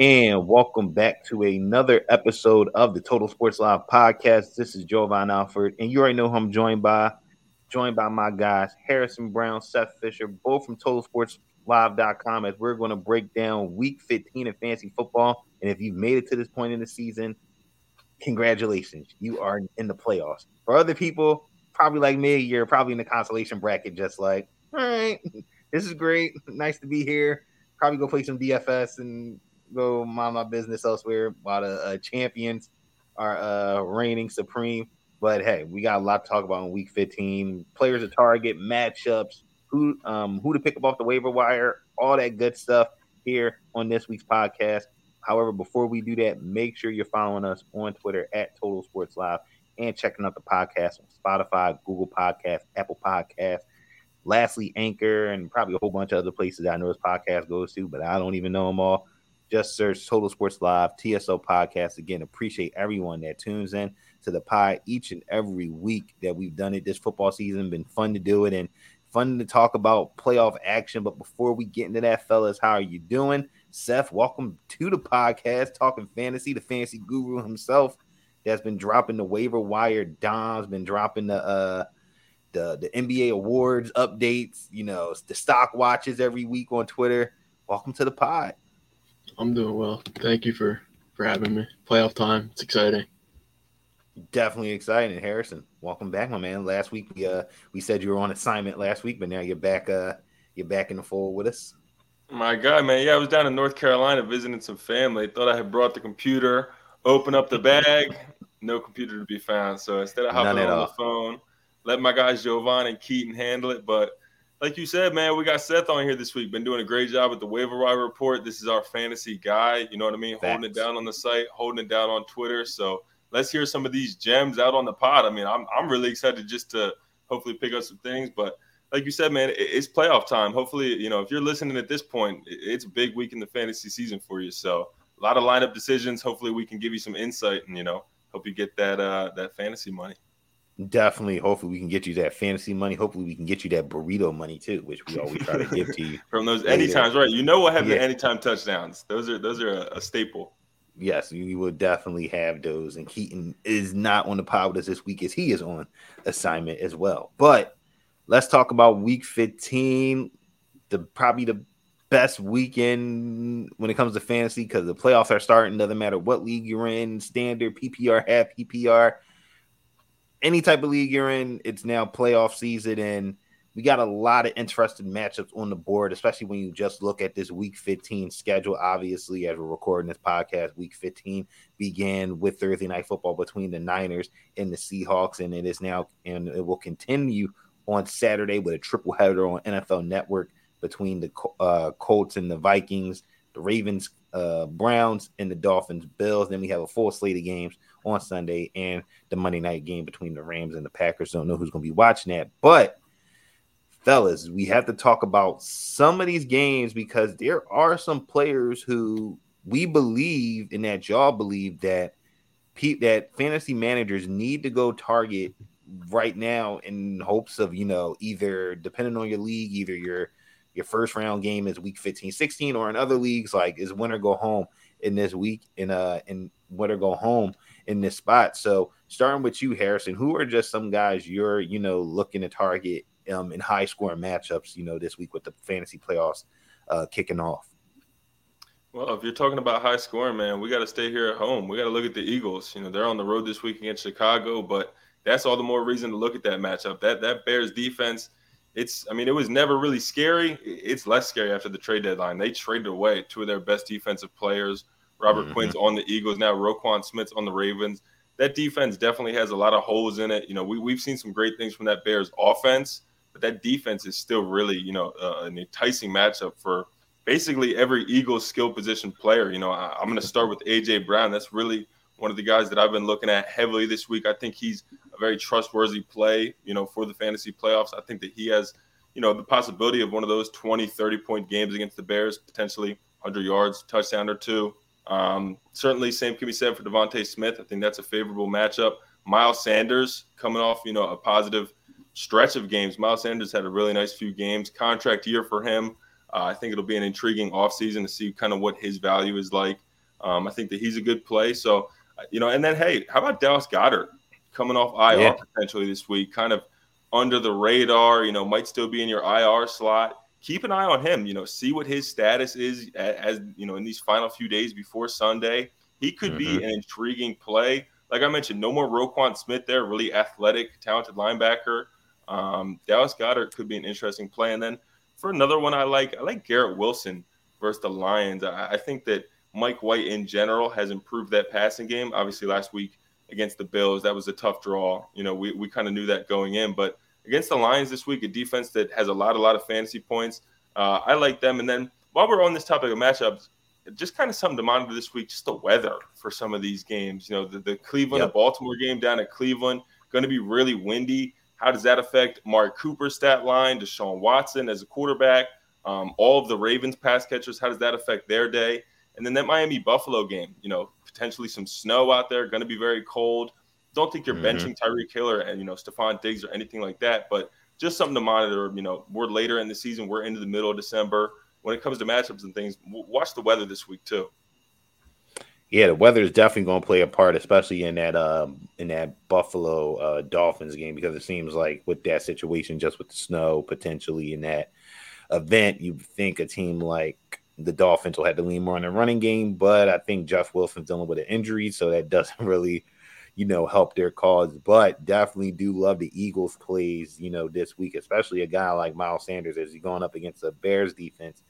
and welcome back to another episode of the Total Sports Live podcast. This is Jovan Alford, and you already know who I'm joined by. Joined by my guys, Harrison Brown, Seth Fisher, both from TotalSportsLive.com, as we're going to break down Week 15 of fantasy football. And if you've made it to this point in the season, congratulations, you are in the playoffs. For other people, probably like me, you're probably in the consolation bracket, just like, all right, this is great, nice to be here. Probably go play some DFS and go mind my business elsewhere while the uh, champions are uh, reigning supreme. But hey, we got a lot to talk about in week 15. Players to target, matchups, who um, who to pick up off the waiver wire, all that good stuff here on this week's podcast. However, before we do that, make sure you're following us on Twitter at Total Sports Live and checking out the podcast on Spotify, Google Podcast, Apple Podcast, lastly Anchor, and probably a whole bunch of other places I know this podcast goes to, but I don't even know them all. Just search Total Sports Live, TSO Podcast. Again, appreciate everyone that tunes in to the pod each and every week that we've done it this football season. Been fun to do it and fun to talk about playoff action. But before we get into that, fellas, how are you doing? Seth, welcome to the podcast, talking fantasy, the fantasy guru himself that's been dropping the waiver wire Dom's been dropping the uh the the NBA awards updates, you know, the stock watches every week on Twitter. Welcome to the pod. I'm doing well. Thank you for for having me. Playoff time. It's exciting. Definitely exciting, Harrison. Welcome back, my man. Last week we uh we said you were on assignment last week, but now you're back uh you're back in the fold with us. My God, man. Yeah, I was down in North Carolina visiting some family. Thought I had brought the computer, open up the bag, no computer to be found. So instead of hopping on all. the phone, let my guys Jovan and Keaton handle it. But like you said, man, we got Seth on here this week. Been doing a great job with the waiver wire report. This is our fantasy guy. You know what I mean? Facts. Holding it down on the site, holding it down on Twitter. So let's hear some of these gems out on the pod. I mean, I'm I'm really excited just to hopefully pick up some things. But like you said, man, it's playoff time. Hopefully, you know, if you're listening at this point, it's a big week in the fantasy season for you. So a lot of lineup decisions. Hopefully, we can give you some insight and you know, hope you get that uh that fantasy money. Definitely. Hopefully, we can get you that fantasy money. Hopefully, we can get you that burrito money too, which we always try to give to you from those anytimes. Right? You know, we'll have yeah. the anytime touchdowns. Those are those are a, a staple. Yes, we will definitely have those. And Keaton is not on the pod with us this week as he is on assignment as well. But let's talk about Week 15, the probably the best weekend when it comes to fantasy because the playoffs are starting. Doesn't matter what league you're in, standard, PPR, half PPR any type of league you're in, it's now playoff season, and we got a lot of interesting matchups on the board, especially when you just look at this week 15 schedule. Obviously, as we're recording this podcast, week 15 began with Thursday night football between the Niners and the Seahawks, and it is now and it will continue on Saturday with a triple header on NFL Network between the uh, Colts and the Vikings, the Ravens, uh, Browns, and the Dolphins, Bills. Then we have a full slate of games on Sunday and the Monday night game between the Rams and the Packers. Don't know who's going to be watching that, but fellas, we have to talk about some of these games because there are some players who we believe and that y'all believe that pe- that fantasy managers need to go target right now in hopes of you know either depending on your league either your your first round game is week 15 16 or in other leagues like is winner go home in this week in uh in winner go home in this spot. So starting with you, Harrison, who are just some guys you're, you know, looking to target um, in high scoring matchups, you know, this week with the fantasy playoffs uh, kicking off? Well, if you're talking about high scoring, man, we got to stay here at home. We got to look at the Eagles. You know, they're on the road this week against Chicago, but that's all the more reason to look at that matchup. That that Bears defense, it's I mean, it was never really scary. It's less scary after the trade deadline. They traded away two of their best defensive players Robert mm-hmm. Quinn's on the Eagles now. Roquan Smith's on the Ravens. That defense definitely has a lot of holes in it. You know, we, we've seen some great things from that Bears offense, but that defense is still really, you know, uh, an enticing matchup for basically every Eagles skill position player. You know, I, I'm going to start with A.J. Brown. That's really one of the guys that I've been looking at heavily this week. I think he's a very trustworthy play, you know, for the fantasy playoffs. I think that he has, you know, the possibility of one of those 20, 30 point games against the Bears, potentially 100 yards, touchdown or two. Um, certainly, same can be said for DeVonta Smith. I think that's a favorable matchup. Miles Sanders coming off, you know, a positive stretch of games. Miles Sanders had a really nice few games. Contract year for him. Uh, I think it'll be an intriguing offseason to see kind of what his value is like. Um, I think that he's a good play. So, you know, and then hey, how about Dallas Goedert coming off IR yeah. potentially this week? Kind of under the radar. You know, might still be in your IR slot. Keep an eye on him. You know, see what his status is as, as you know in these final few days before Sunday. He could mm-hmm. be an intriguing play. Like I mentioned, no more Roquan Smith there. Really athletic, talented linebacker. Um, Dallas Goedert could be an interesting play. And then for another one, I like I like Garrett Wilson versus the Lions. I, I think that Mike White in general has improved that passing game. Obviously, last week against the Bills, that was a tough draw. You know, we, we kind of knew that going in, but against the Lions this week, a defense that has a lot, a lot of fantasy points. Uh, I like them. And then while we're on this topic of matchups, just kind of something to monitor this week, just the weather for some of these games. You know, the, the Cleveland, yep. the Baltimore game down at Cleveland, going to be really windy. How does that affect Amari Cooper's stat line, Deshaun Watson as a quarterback, um, all of the Ravens pass catchers? How does that affect their day? And then that Miami Buffalo game, you know, potentially some snow out there, going to be very cold. Don't think you're mm-hmm. benching Tyreek Hill and, you know, Stefon Diggs or anything like that, but just something to monitor. You know, we're later in the season, we're into the middle of December when it comes to matchups and things, watch the weather this week too. Yeah, the weather is definitely going to play a part, especially in that um, in that Buffalo uh, Dolphins game, because it seems like with that situation, just with the snow potentially in that event, you think a team like the Dolphins will have to lean more on the running game, but I think Jeff Wilson's dealing with an injury, so that doesn't really, you know, help their cause. But definitely do love the Eagles plays, you know, this week, especially a guy like Miles Sanders as he's going up against the Bears defense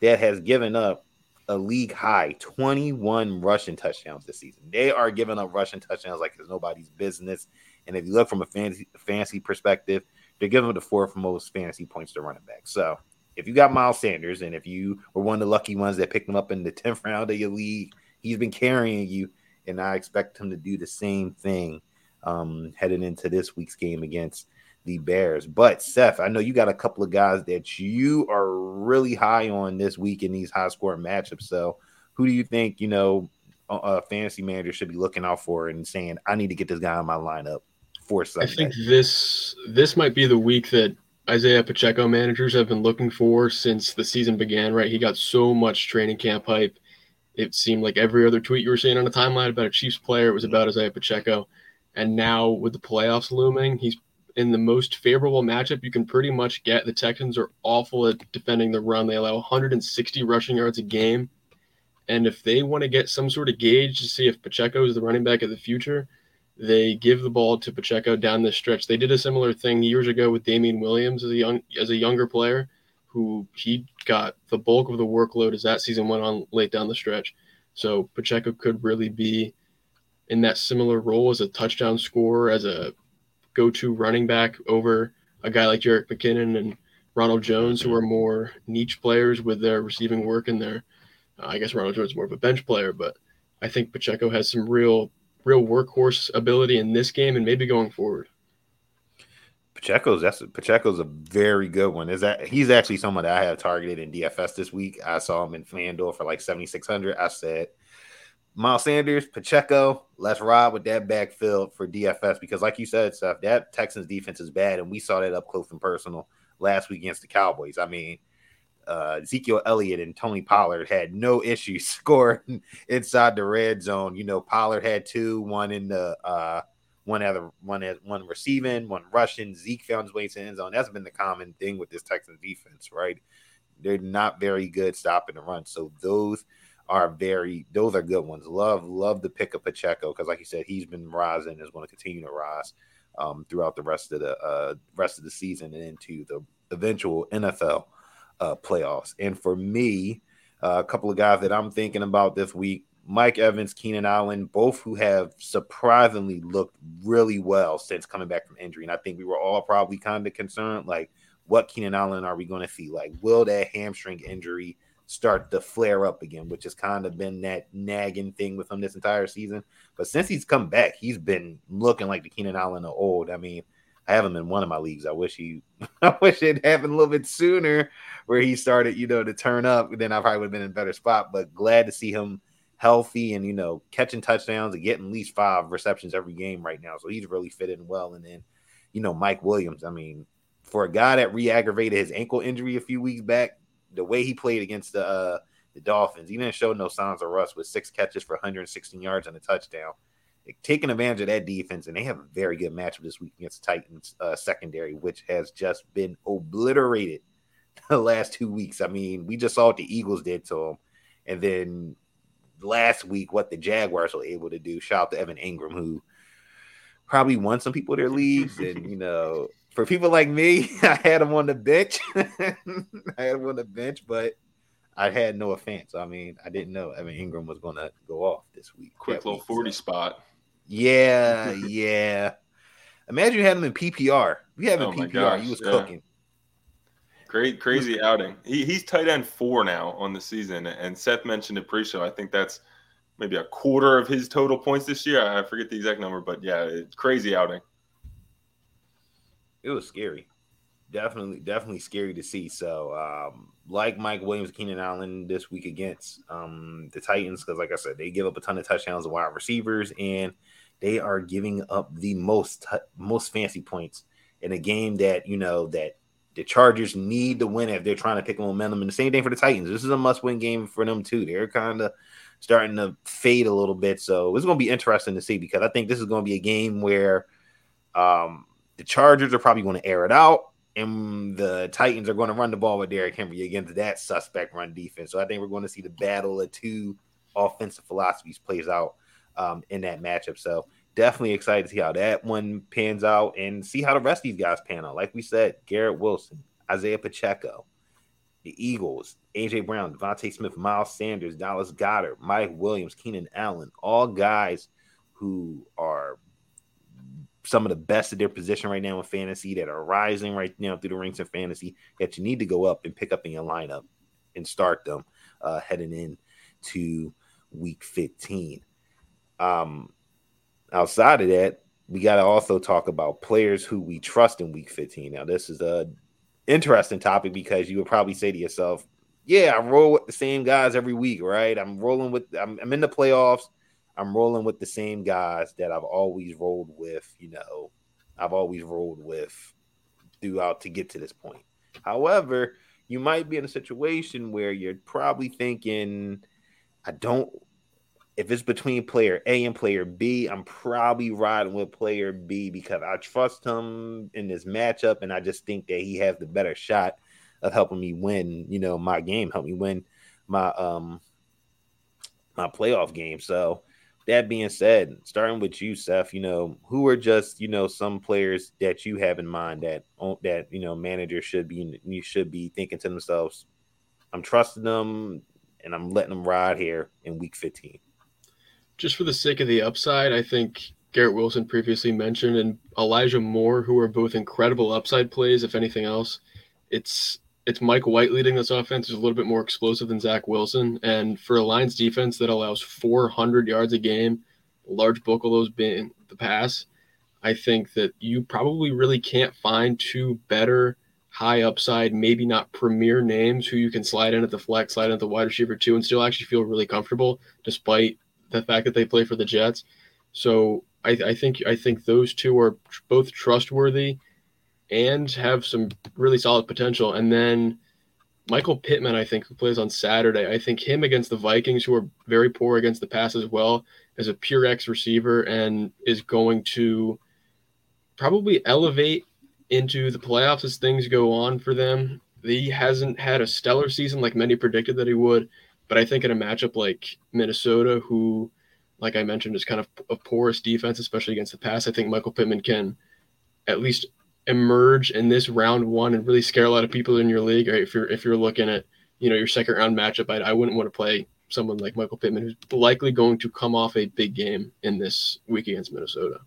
that has given up a league high 21 rushing touchdowns this season. They are giving up rushing touchdowns like it's nobody's business. And if you look from a fantasy fantasy perspective, they're giving up the fourth most fantasy points to running back. So if you got Miles Sanders and if you were one of the lucky ones that picked him up in the 10th round of your league, he's been carrying you. And I expect him to do the same thing um, heading into this week's game against the Bears. But Seth, I know you got a couple of guys that you are really high on this week in these high scoring matchups. So, who do you think you know a fantasy manager should be looking out for and saying, "I need to get this guy on my lineup for Sunday"? I think this this might be the week that Isaiah Pacheco managers have been looking for since the season began. Right, he got so much training camp hype. It seemed like every other tweet you were seeing on the timeline about a Chiefs player, it was about Isaiah Pacheco. And now with the playoffs looming, he's in the most favorable matchup you can pretty much get. The Texans are awful at defending the run. They allow 160 rushing yards a game. And if they want to get some sort of gauge to see if Pacheco is the running back of the future, they give the ball to Pacheco down this stretch. They did a similar thing years ago with Damien Williams as a young as a younger player, who he got the bulk of the workload as that season went on late down the stretch. So Pacheco could really be in that similar role as a touchdown scorer, as a go-to running back over a guy like Jerick McKinnon and Ronald Jones, who are more niche players with their receiving work and their. Uh, I guess Ronald Jones is more of a bench player, but I think Pacheco has some real, real workhorse ability in this game and maybe going forward. Pacheco's that's Pacheco's a very good one. Is that he's actually someone that I have targeted in DFS this week. I saw him in FanDuel for like seventy six hundred. I said Miles Sanders, Pacheco, let's ride with that backfield for DFS because, like you said, stuff that Texans defense is bad, and we saw that up close and personal last week against the Cowboys. I mean, uh, Ezekiel Elliott and Tony Pollard had no issues scoring inside the red zone. You know, Pollard had two, one in the uh, one other one had one receiving, one rushing. Zeke found his way to the end zone. That's been the common thing with this Texans defense, right? They're not very good stopping the run. So those are very those are good ones. Love love the pick of Pacheco because, like you said, he's been rising and is going to continue to rise um, throughout the rest of the uh, rest of the season and into the eventual NFL uh, playoffs. And for me, uh, a couple of guys that I'm thinking about this week. Mike Evans, Keenan Allen, both who have surprisingly looked really well since coming back from injury. And I think we were all probably kind of concerned, like, what Keenan Allen are we going to see? Like, will that hamstring injury start to flare up again, which has kind of been that nagging thing with him this entire season. But since he's come back, he's been looking like the Keenan Allen of old. I mean, I have him in one of my leagues. I wish he, I wish it happened a little bit sooner, where he started, you know, to turn up. Then I probably would have been in a better spot. But glad to see him healthy and you know catching touchdowns and getting at least five receptions every game right now. So he's really fitting well. And then, you know, Mike Williams. I mean, for a guy that re-aggravated his ankle injury a few weeks back, the way he played against the uh, the Dolphins. He didn't show no signs of rust with six catches for 116 yards and a touchdown. Taking advantage of that defense, and they have a very good matchup this week against the Titans uh, secondary, which has just been obliterated the last two weeks. I mean, we just saw what the Eagles did to them, and then last week what the Jaguars were able to do. Shout out to Evan Engram, who probably won some people their leagues, and you know, for people like me, I had him on the bench. I had him on the bench, but I had no offense. I mean, I didn't know Evan Engram was going to go off this week. Quick little week, 40 so. spot. Yeah, yeah. Imagine you had him in PPR. We have him oh in PPR. Gosh, he was yeah. cooking. Great, crazy outing. He, he's tight end four now on the season. And Seth mentioned it pre-show. I think that's maybe a quarter of his total points this year. I forget the exact number, but yeah, crazy outing. It was scary. Definitely, definitely scary to see. So, um, like Mike Williams, Keenan Allen this week against um, the Titans, because like I said, they give up a ton of touchdowns to wide receivers, and they are giving up the most most fancy points in a game that you know that the Chargers need to win if they're trying to pick momentum. And the same thing for the Titans. This is a must-win game for them too. They're kind of starting to fade a little bit, so it's going to be interesting to see because I think this is going to be a game where um, the Chargers are probably going to air it out and the Titans are going to run the ball with Derrick Henry against that suspect run defense. So I think we're going to see the battle of two offensive philosophies plays out um, in that matchup. So definitely excited to see how that one pans out and see how the rest of these guys pan out. Like we said, Garrett Wilson, Isaiah Pacheco, the Eagles, AJ Brown, DeVonta Smith, Miles Sanders, Dallas Goedert, Mike Williams, Keenan Allen, all guys who are some of the best of their position right now in fantasy that are rising right now through the ranks of fantasy that you need to go up and pick up in your lineup and start them uh, heading in to week 15. Um, outside of that, we got to also talk about players who we trust in week 15. Now, this is a interesting topic because you would probably say to yourself, yeah, I roll with the same guys every week, right? I'm rolling with, I'm, I'm in the playoffs. I'm rolling with the same guys that I've always rolled with, you know, I've always rolled with throughout to get to this point. However, you might be in a situation where you're probably thinking, I don't, if it's between player A and player B, I'm probably riding with player B because I trust him in this matchup and I just think that he has the better shot of helping me win, you know, my game, help me win my um my playoff game. So that being said, starting with you, Seth, you know, who are just, you know, some players that you have in mind that oh, that, you know, managers should be you should be thinking to themselves, I'm trusting them and I'm letting them ride here in week 15. Just for the sake of the upside, I think Garrett Wilson previously mentioned and Elijah Moore, who are both incredible upside plays, if anything else. It's it's Mike White leading this offense is a little bit more explosive than Zach Wilson. And for a Lions defense that allows 400 yards a game, large bulk of those being the pass, I think that you probably really can't find two better high upside, maybe not premier names who you can slide in at the flex, slide in at the wide receiver too, and still actually feel really comfortable despite the fact that they play for the Jets. So I, I think I think those two are both trustworthy and have some really solid potential. And then Michael Pittman, I think, who plays on Saturday, I think him against the Vikings, who are very poor against the pass as well, as a pure X receiver and is going to probably elevate into the playoffs as things go on for them. He hasn't had a stellar season like many predicted that he would, but I think in a matchup like Minnesota, who, like I mentioned, is kind of a porous defense, especially against the pass, I think Michael Pittman can at least emerge in this round one and really scare a lot of people in your league. Or if you're if you're looking at you know your second round matchup, I, I wouldn't want to play someone like Michael Pittman, who's likely going to come off a big game in this week against Minnesota.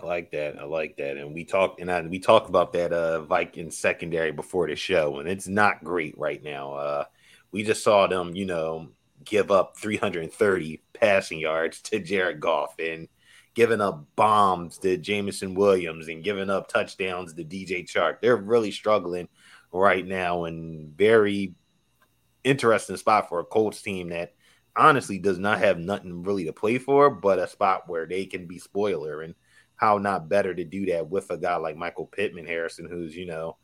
I like that. I like that. And we talked and I, we talked about that uh Vikings secondary before the show, and it's not great right now. Uh we just saw them, you know, give up 330 passing yards to Jared Goff. And giving up bombs to Jameson Williams and giving up touchdowns to DJ Chark. They're really struggling right now and very interesting spot for a Colts team that honestly does not have nothing really to play for, but a spot where they can be spoiler and how not better to do that with a guy like Michael Pittman Harrison, who's, you know,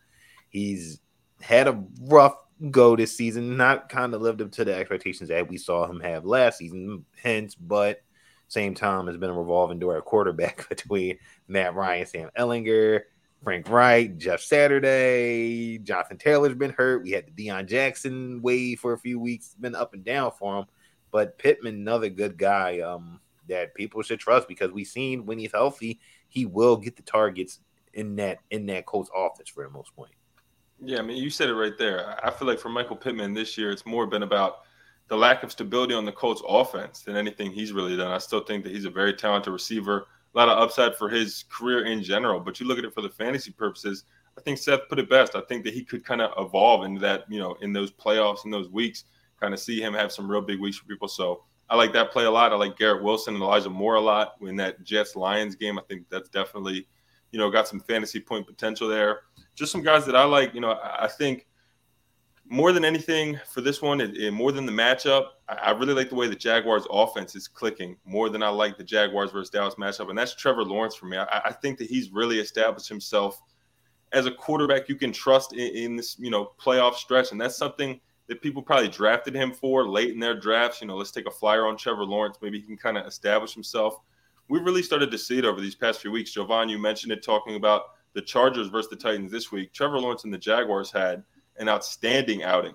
he's had a rough go this season. Not kind of lived up to the expectations that we saw him have last season. Hence, but same time has been a revolving door quarterback between Matt Ryan, Sam Ehlinger, Frank Reich, Jeff Saturday, Jonathan Taylor's been hurt. We had the Deon Jackson wave for a few weeks. It's been up and down for him. But Pittman, another good guy um, that people should trust because we've seen when he's healthy, he will get the targets in that in that Colts offense for the most point. Yeah, I mean, you said it right there. I feel like for Michael Pittman this year, it's more been about the lack of stability on the Colts offense than anything he's really done. I still think that he's a very talented receiver, a lot of upside for his career in general. But you look at it for the fantasy purposes, I think Seth put it best. I think that he could kind of evolve into that, you know, in those playoffs in those weeks, kind of see him have some real big weeks for people. So I like that play a lot. I like Garrett Wilson and Elijah Moore a lot in that Jets Lions game. I think that's definitely, you know, got some fantasy point potential there. Just some guys that I like. You know, I think more than anything for this one, it, it, more than the matchup, I, I, really like the way the Jaguars' offense is clicking more than I like the Jaguars versus Dallas matchup, and that's Trevor Lawrence for me. I, I think that he's really established himself as a quarterback you can trust in, in, this, you know, playoff stretch, and that's something that people probably drafted him for late in their drafts. You know, let's take a flyer on Trevor Lawrence. Maybe he can kind of establish himself. We've really started to see it over these past few weeks. Jovan, you mentioned it talking about the Chargers versus the Titans this week. Trevor Lawrence and the Jaguars had – an outstanding outing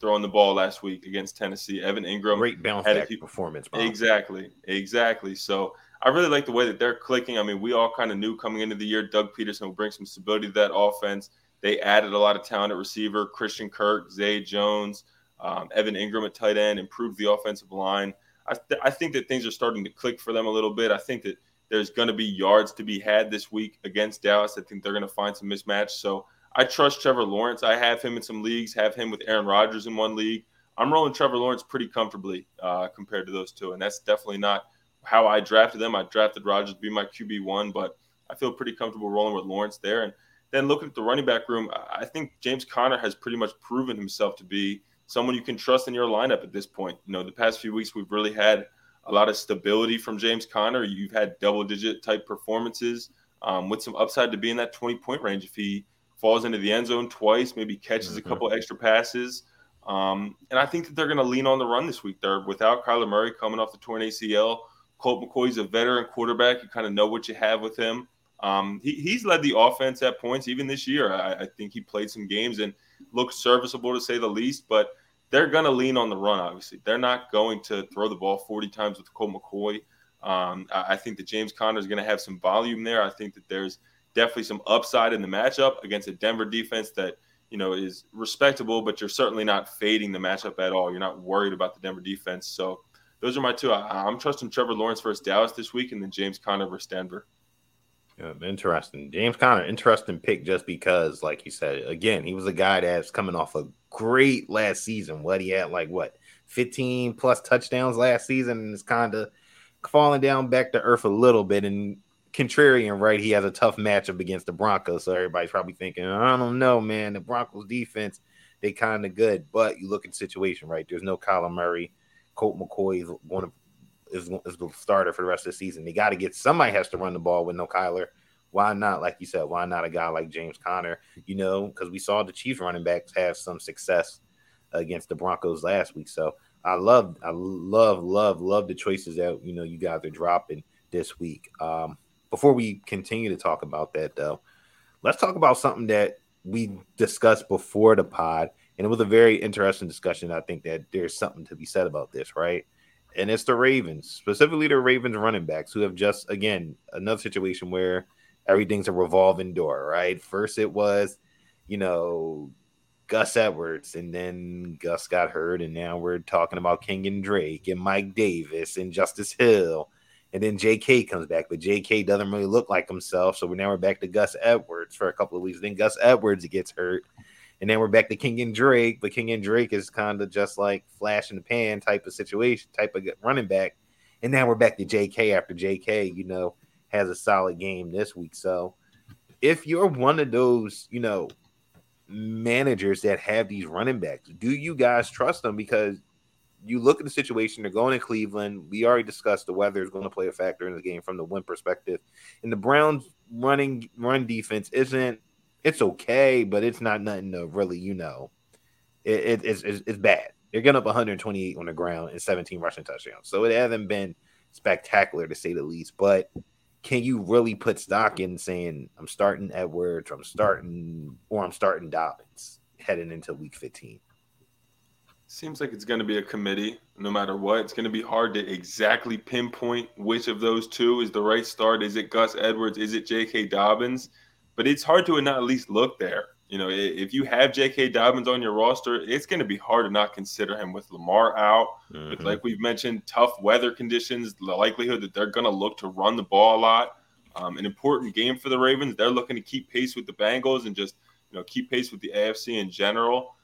throwing the ball last week against Tennessee. Evan Engram, great bounce had back a, performance. Bro. Exactly, exactly. So I really like the way that they're clicking. I mean, we all kind of knew coming into the year Doug Pederson will bring some stability to that offense. They added a lot of talent at receiver: Christian Kirk, Zay Jones, um, Evan Engram at tight end, improved the offensive line. I, th- I think that things are starting to click for them a little bit. I think that there's going to be yards to be had this week against Dallas. I think they're going to find some mismatch. So I trust Trevor Lawrence. I have him in some leagues, have him with Aaron Rodgers in one league. I'm rolling Trevor Lawrence pretty comfortably uh, compared to those two, and that's definitely not how I drafted them. I drafted Rodgers to be my QB one, but I feel pretty comfortable rolling with Lawrence there. And then looking at the running back room, I think James Conner has pretty much proven himself to be someone you can trust in your lineup at this point. You know, the past few weeks we've really had a lot of stability from James Conner. You've had double digit type performances um, with some upside to be in that 20 point range if he falls into the end zone twice, maybe catches mm-hmm. a couple extra passes. Um, and I think that they're going to lean on the run this week. They're without Kyler Murray coming off the torn ACL. Colt McCoy's a veteran quarterback. You kind of know what you have with him. Um, he, he's led the offense at points even this year. I, I, think he played some games and looked serviceable to say the least. But they're going to lean on the run. Obviously, they're not going to throw the ball 40 times with Colt McCoy. Um, I, I think that James Conner is going to have some volume there. I think that there's definitely some upside in the matchup against a Denver defense that you know is respectable, but you're certainly not fading the matchup at all. You're not worried about the Denver defense. So those are my two. I, am trusting Trevor Lawrence versus Dallas this week, and then James Conner versus Denver. Yeah, interesting. James Conner, interesting pick just because, like you said, again, he was a guy that's coming off a great last season. What he had, like what, 15 plus touchdowns last season, and it's kind of falling down back to earth a little bit. And contrarian, right? He has a tough matchup against the Broncos, so everybody's probably thinking, I don't know, man. The Broncos defense, they kind of good, but you look at the situation, right? There's no Kyler Murray, Colt McCoy is going to is, is the starter for the rest of the season. They got to get somebody has to run the ball with no Kyler. Why not? Like you said, why not a guy like James Conner? You know, because we saw the Chiefs running backs have some success against the Broncos last week. So I love, I love, love, love the choices that you know you guys are dropping this week. Um, before we continue to talk about that, though, let's talk about something that we discussed before the pod, and it was a very interesting discussion. I think that there's something to be said about this, right? And it's the Ravens, specifically the Ravens running backs, who have just again another situation where everything's a revolving door, right? First, it was, you know, Gus Edwards, and then Gus got hurt, and now we're talking about King and Drake and Mike Davis and Justice Hill and then JK comes back, but JK doesn't really look like himself. So now we're back to Gus Edwards for a couple of weeks. Then Gus Edwards gets hurt. And then we're back to King and Drake, but King and Drake is kind of just like flash in the pan type of situation, type of running back. And now we're back to JK after JK, you know, has a solid game this week. So if you're one of those, you know, managers that have these running backs, do you guys trust them? Because you look at the situation, they're going to Cleveland. We already discussed the weather is going to play a factor in the game from the win perspective. And the Browns running run defense isn't it's okay, but it's not nothing to really, you know, it, it, it's, it's, bad. They're getting up 128 on the ground and 17 rushing touchdowns. So it hasn't been spectacular to say the least. But can you really put stock in saying I'm starting Edwards, or I'm starting, or I'm starting Dobbins heading into Week 15? Seems like it's going to be a committee no matter what. It's going to be hard to exactly pinpoint which of those two is the right start. Is it Gus Edwards? Is it J.K. Dobbins? But it's hard to not at least look there. You know, if you have J.K. Dobbins on your roster, it's going to be hard to not consider him with Lamar out. Mm-hmm. With, like we've mentioned, tough weather conditions, the likelihood that they're going to look to run the ball a lot. Um, an important game for the Ravens. They're looking to keep pace with the Bengals and just you know keep pace with the AFC in general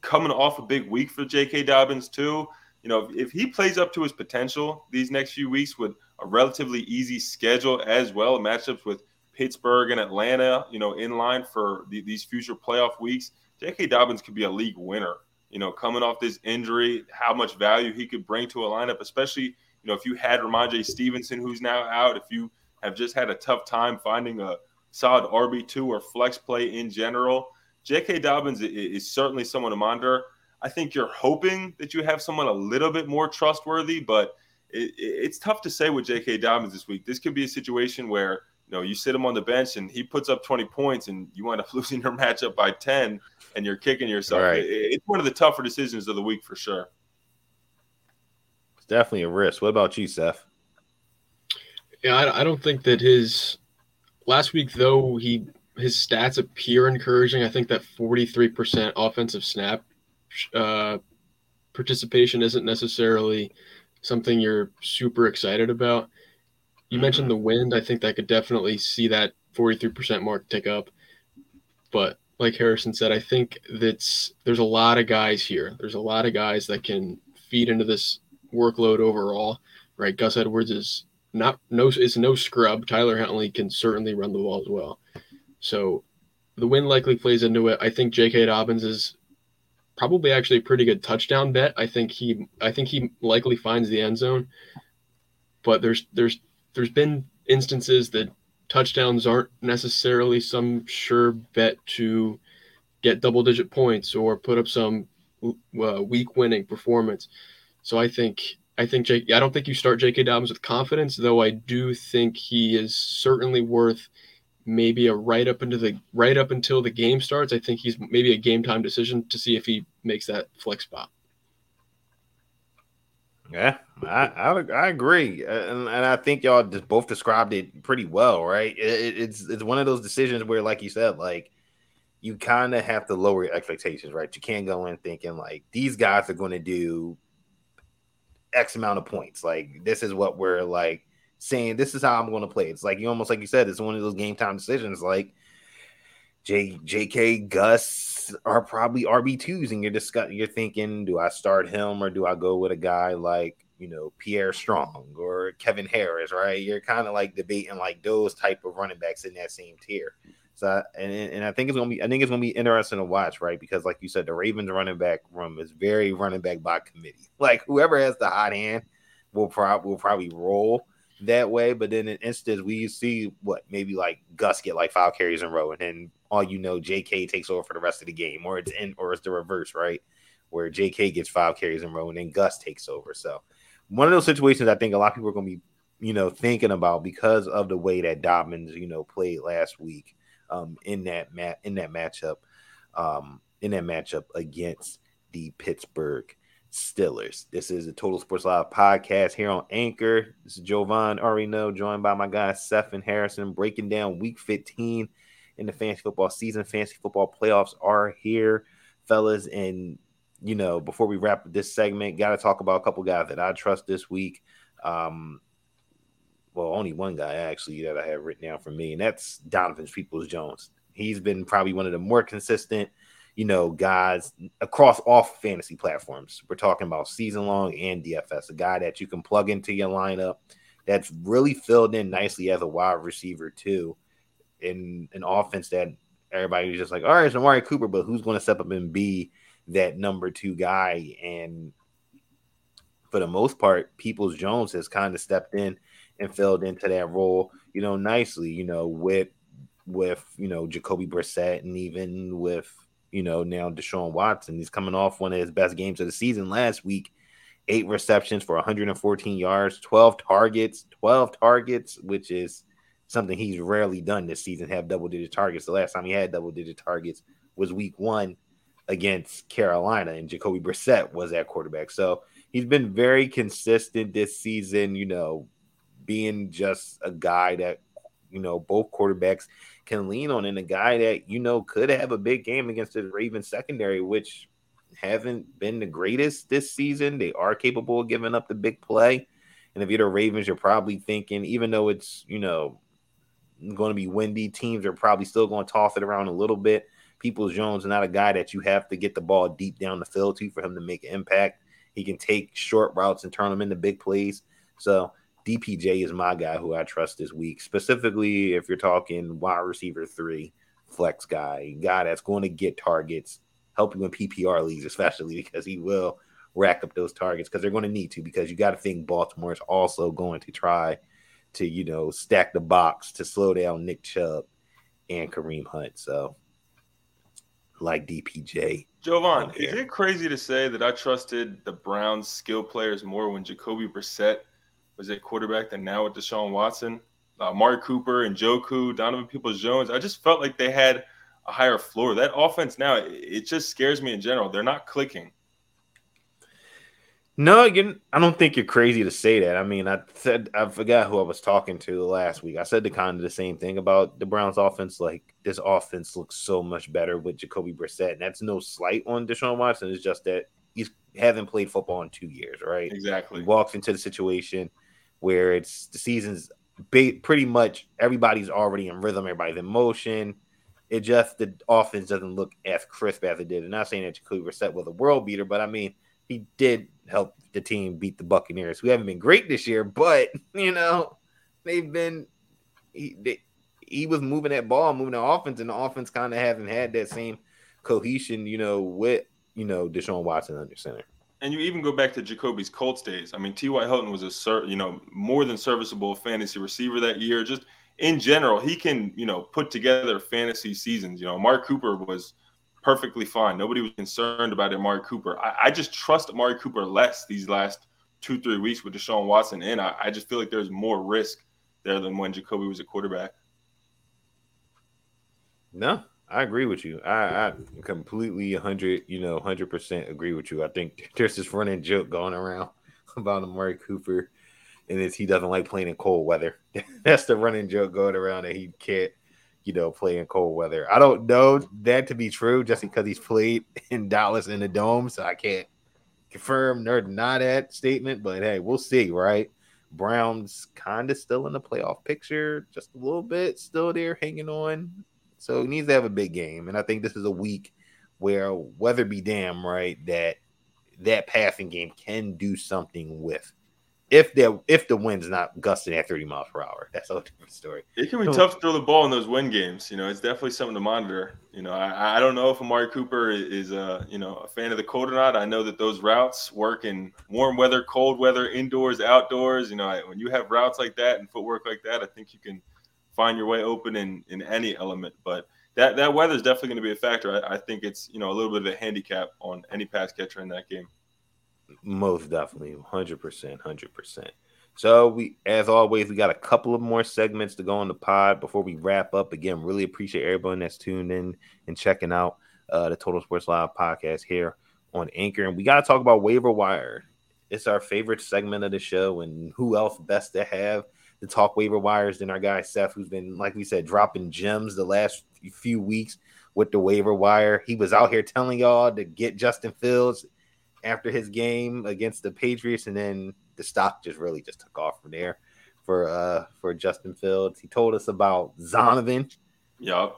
coming off a big week for J.K. Dobbins too. You know, if, if he plays up to his potential these next few weeks with a relatively easy schedule as well, matchups with Pittsburgh and Atlanta, you know, in line for the, these future playoff weeks, J.K. Dobbins could be a league winner. You know, coming off this injury, how much value he could bring to a lineup, especially you know if you had Rhamondre Stevenson who's now out, if you have just had a tough time finding a solid RB two or flex play in general. J.K. Dobbins is certainly someone to monitor. I think you're hoping that you have someone a little bit more trustworthy, but it, it's tough to say with J.K. Dobbins this week. This could be a situation where you know you sit him on the bench and he puts up 20 points and you wind up losing your matchup by 10 and you're kicking yourself. Right. It, it's one of the tougher decisions of the week for sure. It's definitely a risk. What about you, Seth? Yeah, I, I don't think that his last week though he his stats appear encouraging. I think that 43% offensive snap uh, participation isn't necessarily something you're super excited about. You mm-hmm. mentioned the wind. I think that could definitely see that 43% mark tick up. But like Harrison said, I think that's there's a lot of guys here. There's a lot of guys that can feed into this workload overall. Right, Gus Edwards is not no is no scrub. Tyler Huntley can certainly run the ball as well. So the win likely plays into it. I think J.K. Dobbins is probably actually a pretty good touchdown bet. I think he I think he likely finds the end zone. But there's there's there's been instances that touchdowns aren't necessarily some sure bet to get double digit points or put up some uh, week winning performance. So I think I think Jake I don't think you start J.K. Dobbins with confidence, though I do think he is certainly worth maybe a right up into the right up until the game starts. I think he's maybe a game time decision to see if he makes that flex spot. Yeah, I I, I agree, uh, and, and, I think y'all just both described it pretty well, right? It, it's it's one of those decisions where, like you said, like you kind of have to lower your expectations, right? You can't go in thinking like these guys are going to do X amount of points. Like this is what we're like saying this is how I'm going to play. It's like you almost like you said, it's one of those game time decisions. Like J JK Gus are probably RB twos, and you're discuss you're thinking, do I start him or do I go with a guy like you know Pierre Strong or Kevin Harris? Right? You're kind of like debating like those type of running backs in that same tier. So and and I think it's gonna be I think it's gonna be interesting to watch, right? Because like you said, the Ravens running back room is very running back by committee. Like whoever has the hot hand will probably will probably roll that way. But then in instance, we see what maybe like Gus get like five carries in row, and then all you know, JK takes over for the rest of the game, or it's in, or it's the reverse, right? Where JK gets five carries in row, and then Gus takes over. So one of those situations I think a lot of people are to be, you know, thinking about because of the way that Dobbins, you know, played last week um, in that mat in that matchup, um, in that matchup against the Pittsburgh Steelers. This is the Total Sports Live podcast here on Anchor. This is Jovan Arino, joined by my guy and Harrison, breaking down week 15 in the fantasy football season. Fantasy football playoffs are here, fellas. And, you know, before we wrap this segment, got to talk about a couple guys that I trust this week. Um, well, only one guy actually that I have written down for me, and that's Donovan Peoples Jones. He's been probably one of the more consistent you know, guys across all fantasy platforms. We're talking about season long and DFS, a guy that you can plug into your lineup that's really filled in nicely as a wide receiver, too, in an offense that everybody's just like, all right, it's Amari Cooper, but who's going to step up and be that number two guy? And for the most part, Peoples Jones has kind of stepped in and filled into that role, you know, nicely, you know, with with you know Jacoby Brissett and even with you know, now Deshaun Watson. He's coming off one of his best games of the season last week. Eight receptions for 114 yards, 12 targets, 12 targets, which is something he's rarely done this season, have double digit targets. The last time he had double digit targets was week one against Carolina, and Jacoby Brissett was at quarterback. So he's been very consistent this season, you know, being just a guy that, you know, both quarterbacks can lean on, and a guy that, you know, could have a big game against the Ravens secondary, which haven't been the greatest this season. They are capable of giving up the big play. And if you're the Ravens, you're probably thinking, even though it's, you know, going to be windy, teams are probably still going to toss it around a little bit. Peoples Jones is not a guy that you have to get the ball deep down the field to for him to make an impact. He can take short routes and turn them into big plays. So DPJ is my guy who I trust this week, specifically if you're talking wide receiver three, flex guy, guy that's going to get targets, help you in PPR leagues, especially because he will rack up those targets because they're going to need to. Because you got to think Baltimore is also going to try to, you know, stack the box to slow down Nick Chubb and Kareem Hunt. So like DPJ. Jovan, is it crazy to say that I trusted the Browns' skill players more when Jacoby Brissett was at quarterback than now with Deshaun Watson? Uh, Amari Cooper and Njoku, Donovan Peoples Jones. I just felt like they had a higher floor. That offense now, it, it just scares me in general. They're not clicking. No, I don't think you're crazy to say that. I mean, I said I forgot who I was talking to last week. I said the kind of the same thing about the Browns' offense. Like this offense looks so much better with Jacoby Brissett, and that's no slight on Deshaun Watson. It's just that he's haven't played football in two years, right? Exactly. He walks into the situation where it's the season's ba- pretty much everybody's already in rhythm, everybody's in motion. It just the offense doesn't look as crisp as it did. And not saying that Jacoby Brissett was a world beater, but I mean he did help the team beat the Buccaneers, We haven't been great this year, but you know they've been. He they, he was moving that ball, moving the offense, and the offense kind of haven't had that same cohesion, you know, with you know Deshaun Watson under center. And you even go back to Jacoby's Colts days. I mean, T.Y. Hilton was a you know more than serviceable fantasy receiver that year. Just in general, he can you know put together fantasy seasons. You know, Amari Cooper was perfectly fine. Nobody was concerned about Amari Cooper. I, I just trust Amari Cooper less these last two, three weeks with Deshaun Watson in. I, I just feel like there's more risk there than when Jacoby was a quarterback. No, I agree with you. I, I completely 100, you know, 100% agree with you. I think there's this running joke going around about Amari Cooper and it's he doesn't like playing in cold weather. That's the running joke going around that he can't you know, play in cold weather. I don't know that to be true just because he's played in Dallas in the dome, so I can't confirm nor deny that statement. But hey, we'll see, right? Browns kind of still in the playoff picture, just a little bit, still there hanging on. So he needs to have a big game, and I think this is a week where weather be damn right that that passing game can do something with if the if the wind's not gusting at 30 miles per hour. That's a different story. It can be tough to throw the ball in those wind games. You know, it's definitely something to monitor. You know, I, I don't know if Amari Cooper is a you know a fan of the cold or not. I know that those routes work in warm weather, cold weather, indoors, outdoors. You know, when you have routes like that and footwork like that, I think you can find your way open in in any element. But that that weather is definitely going to be a factor. I, I think it's you know a little bit of a handicap on any pass catcher in that game. Most definitely, hundred percent, hundred percent. So we, as always, we got a couple of more segments to go on the pod before we wrap up. Again, really appreciate everyone that's tuned in and checking out uh, the Total Sports Live podcast here on Anchor. And we got to talk about waiver wire. It's our favorite segment of the show, and who else best to have to talk waiver wires than our guy Seth, who's been, like we said, dropping gems the last few weeks with the waiver wire. He was out here telling y'all to get Justin Fields after his game against the Patriots, and then the stock just really just took off from there for uh for Justin Fields. He told us about Zonovan. Yep.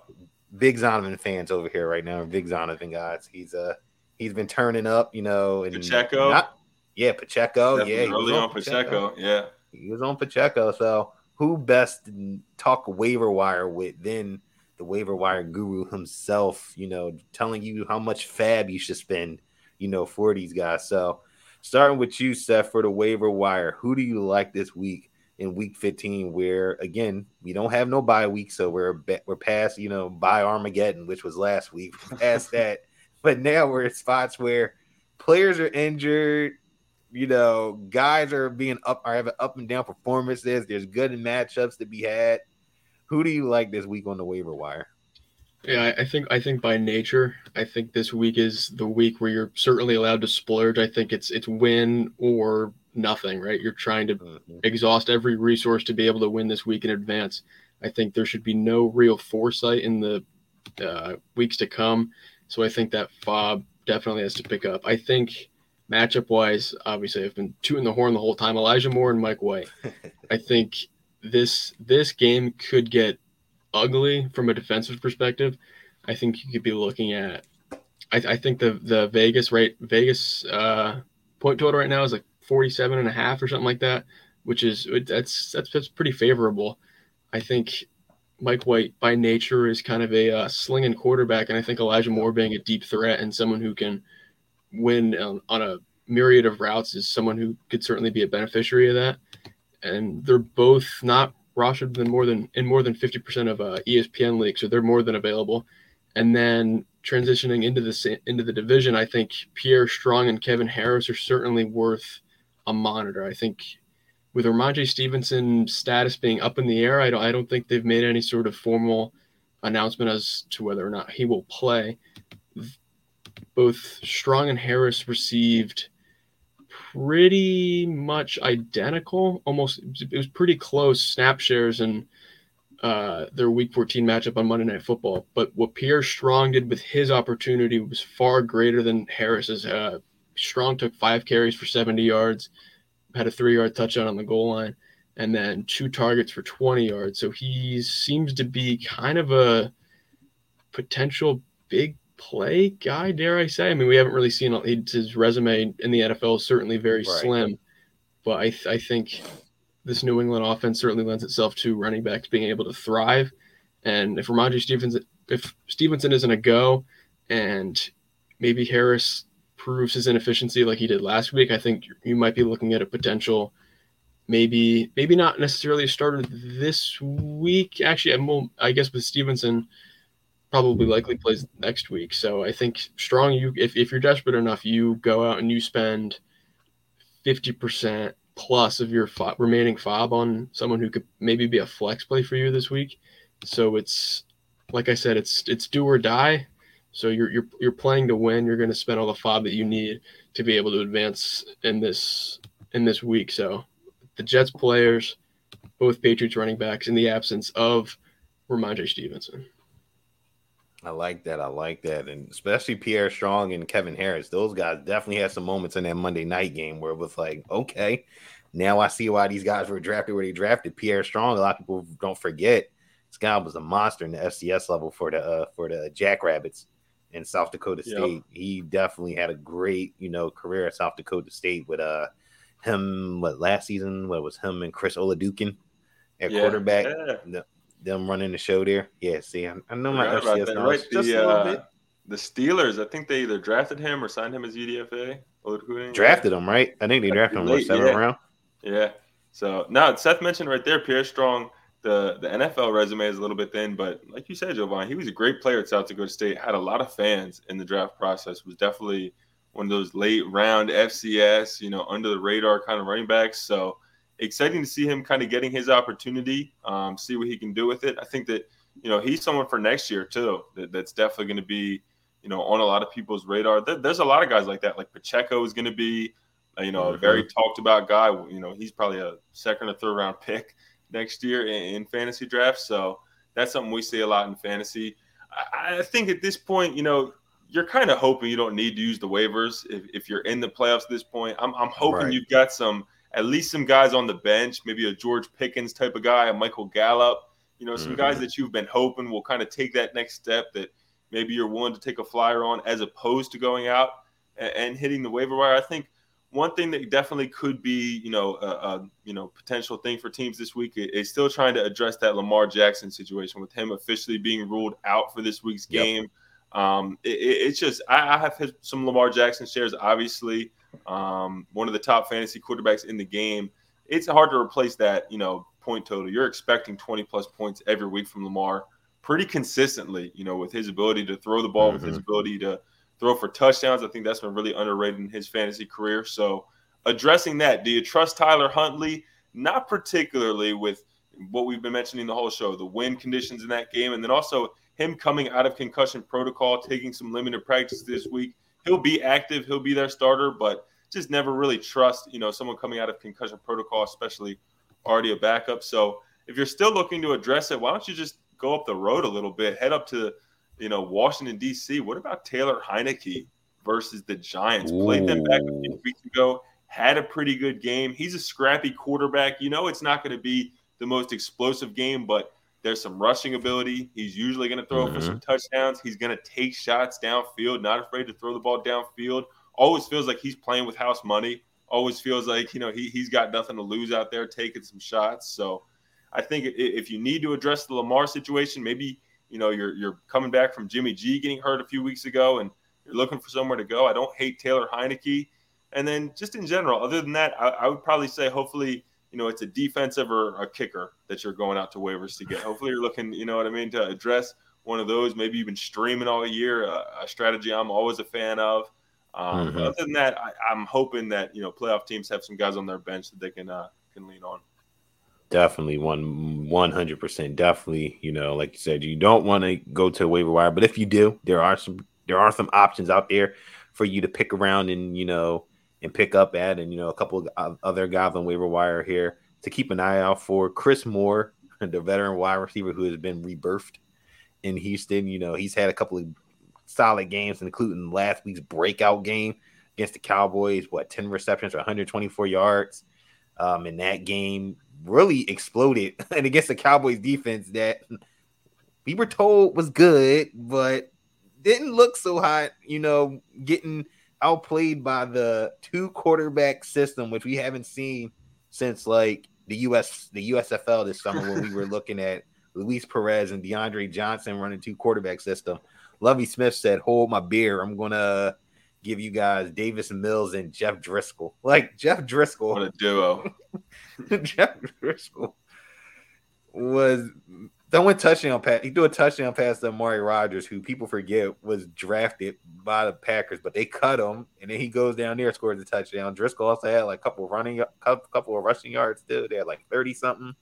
Big Zonovan fans over here right now. Big Zonovan guys. He's uh he's been turning up, you know, and Pacheco. Not, yeah, Pacheco. Definitely yeah, early on, on Pacheco. Pacheco. Yeah. He was on Pacheco. So who best talk waiver wire with than the waiver wire guru himself, you know, telling you how much FAAB you should spend you know, for these guys. So starting with you, Seth, for the waiver wire, who do you like this week in week 15? Where again, we don't have no bye week, so we're we're past, you know, bye Armageddon, which was last week. past that. but now we're at spots where players are injured. You know, guys are being up are having up and down performances. There's good matchups to be had. Who do you like this week on the waiver wire? Yeah, I think I think by nature, I think this week is the week where you're certainly allowed to splurge. I think it's it's win or nothing, right? You're trying to mm-hmm. exhaust every resource to be able to win this week in advance. I think there should be no real foresight in the uh, weeks to come. So I think that FAAB definitely has to pick up. I think matchup wise, obviously I've been tooting the horn the whole time. Elijah Moore and Mike White. I think this this game could get ugly from a defensive perspective. I think you could be looking at. I, I think the the Vegas rate Vegas uh, point total right now is like 47 and a half or something like that, which is that's that's that's pretty favorable. I think Mike White by nature is kind of a uh, slinging quarterback, and I think Elijah Moore being a deep threat and someone who can win on, on a myriad of routes is someone who could certainly be a beneficiary of that. And they're both not rostered than more than in more than 50% of uh, ESPN leagues, so they're more than available. And then transitioning into the into the division, I think Pierre Strong and Kevin Harris are certainly worth a monitor. I think with Rhamondre Stevenson status being up in the air, I don't I don't think they've made any sort of formal announcement as to whether or not he will play. Both Strong and Harris received pretty much identical, almost it was pretty close snap shares and uh, their Week 14 matchup on Monday Night Football. But what Pierre Strong did with his opportunity was far greater than Harris's. Uh, Strong took five carries for 70 yards had a three yard touchdown on the goal line, and then two targets for 20 yards. So he seems to be kind of a potential big play guy, dare I say. I mean, we haven't really seen his resume in the NFL is certainly very right. slim, but I, th- I think this New England offense certainly lends itself to running backs being able to thrive. And if Rhamondre Stevenson, if Stevenson isn't a go, and maybe Harris proves his inefficiency like he did last week, I think you might be looking at a potential maybe maybe not necessarily a starter this week. Actually, I'm, I guess with Stevenson, probably likely plays next week. So I think strong. You if if you're desperate enough, you go out and you spend fifty percent plus of your FAAB, remaining FAAB on someone who could maybe be a flex play for you this week. So it's like I said, it's it's do or die. So you're you're you're playing to win. You're going to spend all the FAAB that you need to be able to advance in this in this week. So the Jets players, both Patriots running backs, in the absence of Rhamondre Stevenson. I like that. I like that, and especially Pierre Strong and Kevin Harris. Those guys definitely had some moments in that Monday night game where it was like, okay, now I see why these guys were drafted where they drafted. Pierre Strong. A lot of people don't forget this guy was a monster in the FCS level for the uh, for the Jackrabbits in South Dakota State. Yep. He definitely had a great, you know, career at South Dakota State with uh him what last season, what was him and Chris Oladokun at yeah. quarterback. Yeah. Them running the show there. Yeah, see, I, I know my FCS right. just the, a little uh, bit. The Steelers, I think they either drafted him or signed him as UDFA. Drafted him, right? I think they drafted him the seventh yeah. round. Yeah. So now Seth mentioned right there, Pierre Strong the the NFL resume is a little bit thin, but like you said, Jovan, he was a great player at South Dakota State. Had a lot of fans in the draft process. Was definitely one of those late round FCS, you know, under the radar kind of running backs. So exciting to see him kind of getting his opportunity, um, see what he can do with it. I think that you know he's someone for next year too. That, that's definitely going to be you know on a lot of people's radar. There, there's a lot of guys like that. Like Pacheco is going to be. Uh, you know, mm-hmm. a very talked about guy. You know, he's probably a second or third round pick next year in, in fantasy drafts. So that's something we see a lot in fantasy. I, I think at this point, you know, you're kind of hoping you don't need to use the waivers if, if you're in the playoffs at this point. I'm, I'm hoping right. you've got some at least some guys on the bench, maybe a George Pickens type of guy, a Michael Gallup, you know, some mm-hmm. guys that you've been hoping will kind of take that next step that maybe you're willing to take a flyer on as opposed to going out and, and hitting the waiver wire. I think one thing that definitely could be, you know, a, a, you know potential thing for teams this week is still trying to address that Lamar Jackson situation with him officially being ruled out for this week's yep. game. Um, it, it's just I, I, have some Lamar Jackson shares. Obviously, um, one of the top fantasy quarterbacks in the game. It's hard to replace that, you know, point total. You're expecting 20 plus points every week from Lamar, pretty consistently. You know, with his ability to throw the ball, mm-hmm. with his mm-hmm. ability to throw for touchdowns. I think that's been really underrated in his fantasy career. So addressing that, do you trust Tyler Huntley? Not particularly with what we've been mentioning the whole show, the wind conditions in that game, and then also him coming out of concussion protocol, taking some limited practice this week. He'll be active, he'll be their starter, but just never really trust, you know, someone coming out of concussion protocol, especially already a backup. So if you're still looking to address it, why don't you just go up the road a little bit, head up to, you know, Washington D.C. What about Taylor Heinicke versus the Giants? Ooh. Played them back a few weeks ago, had a pretty good game. He's a scrappy quarterback. You know, it's not going to be the most explosive game, but there's some rushing ability. He's usually going to throw mm-hmm. for some touchdowns. He's going to take shots downfield, not afraid to throw the ball downfield. Always feels like he's playing with house money. Always feels like, you know, he, he's got nothing to lose out there taking some shots. So I think if you need to address the Lamar situation, maybe, you know, you're, you're coming back from Jimmy G getting hurt a few weeks ago and you're looking for somewhere to go. I don't hate Taylor Heinicke. And then just in general, other than that, I, I would probably say hopefully – you know, it's a defensive or a kicker that you're going out to waivers to get. Hopefully, you're looking, you know what I mean, to address one of those. Maybe you've been streaming all year, a, a strategy I'm always a fan of. Um, mm-hmm. Other than that, I, am hoping that you know playoff teams have some guys on their bench that they can uh, can lean on. Definitely one one hundred percent. Definitely, you know, like you said, you don't want to go to a waiver wire, but if you do, there are some there are some options out there for you to pick around and you know and pick up at, and you know a couple of other guys on waiver wire here to keep an eye out for. Chris Moore, the veteran wide receiver who has been rebirthed in Houston. You know he's had a couple of solid games, including last week's breakout game against the Cowboys. What ten receptions for 124 yards um, in that game really exploded, and against the Cowboys defense that we were told was good, but didn't look so hot. You know, getting outplayed by the two quarterback system, which we haven't seen since like the US the USFL this summer when we were looking at Luis Perez and DeAndre Johnson running two quarterback system. Lovie Smith said, "Hold my beer. I'm gonna give you guys Davis Mills and Jeff Driskel. Like Jeff Driskel, what a duo. Jeff Driskel was Throwing touchdown pass. He threw a touchdown pass to Amari Rogers, who people forget was drafted by the Packers, but they cut him, and then he goes down there, scores a touchdown. Driskel also had like a couple running, couple of rushing yards too. They had like thirty something.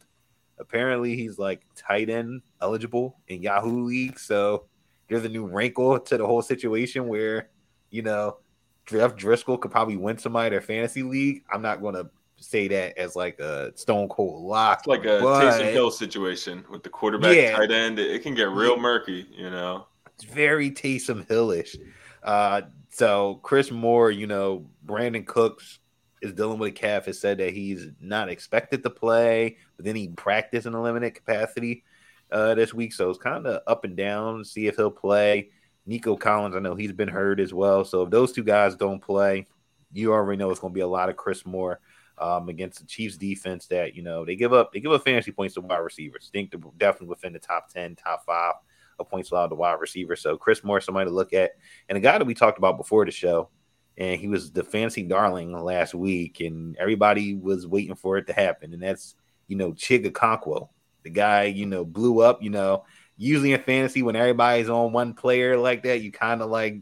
Apparently, he's like tight end eligible in Yahoo League, so there's a new wrinkle to the whole situation where you know Jeff Driskel could probably win somebody their fantasy league. I'm not going to say that as like a stone cold lock. It's like a but, Taysom Hill situation with the quarterback yeah, tight end. It can get real murky, you know. It's very Taysom Hillish. Uh, so Chris Moore, you know, Brandin Cooks is dealing with a calf. Has said that he's not expected to play, but then he practiced in a limited capacity uh, this week. So it's kind of up and down. See if he'll play. Nico Collins, I know he's been hurt as well. So if those two guys don't play, you already know it's going to be a lot of Chris Moore um, against the Chiefs defense that you know they give up they give up fantasy points to wide receivers. Think they're definitely within the top ten, top five of points allowed to wide receivers. So Chris Moore, somebody to look at, and a guy that we talked about before the show, and he was the fancy darling last week, and everybody was waiting for it to happen, and that's you know Chig the guy you know blew up. You know, usually in fantasy when everybody's on one player like that, you kind of like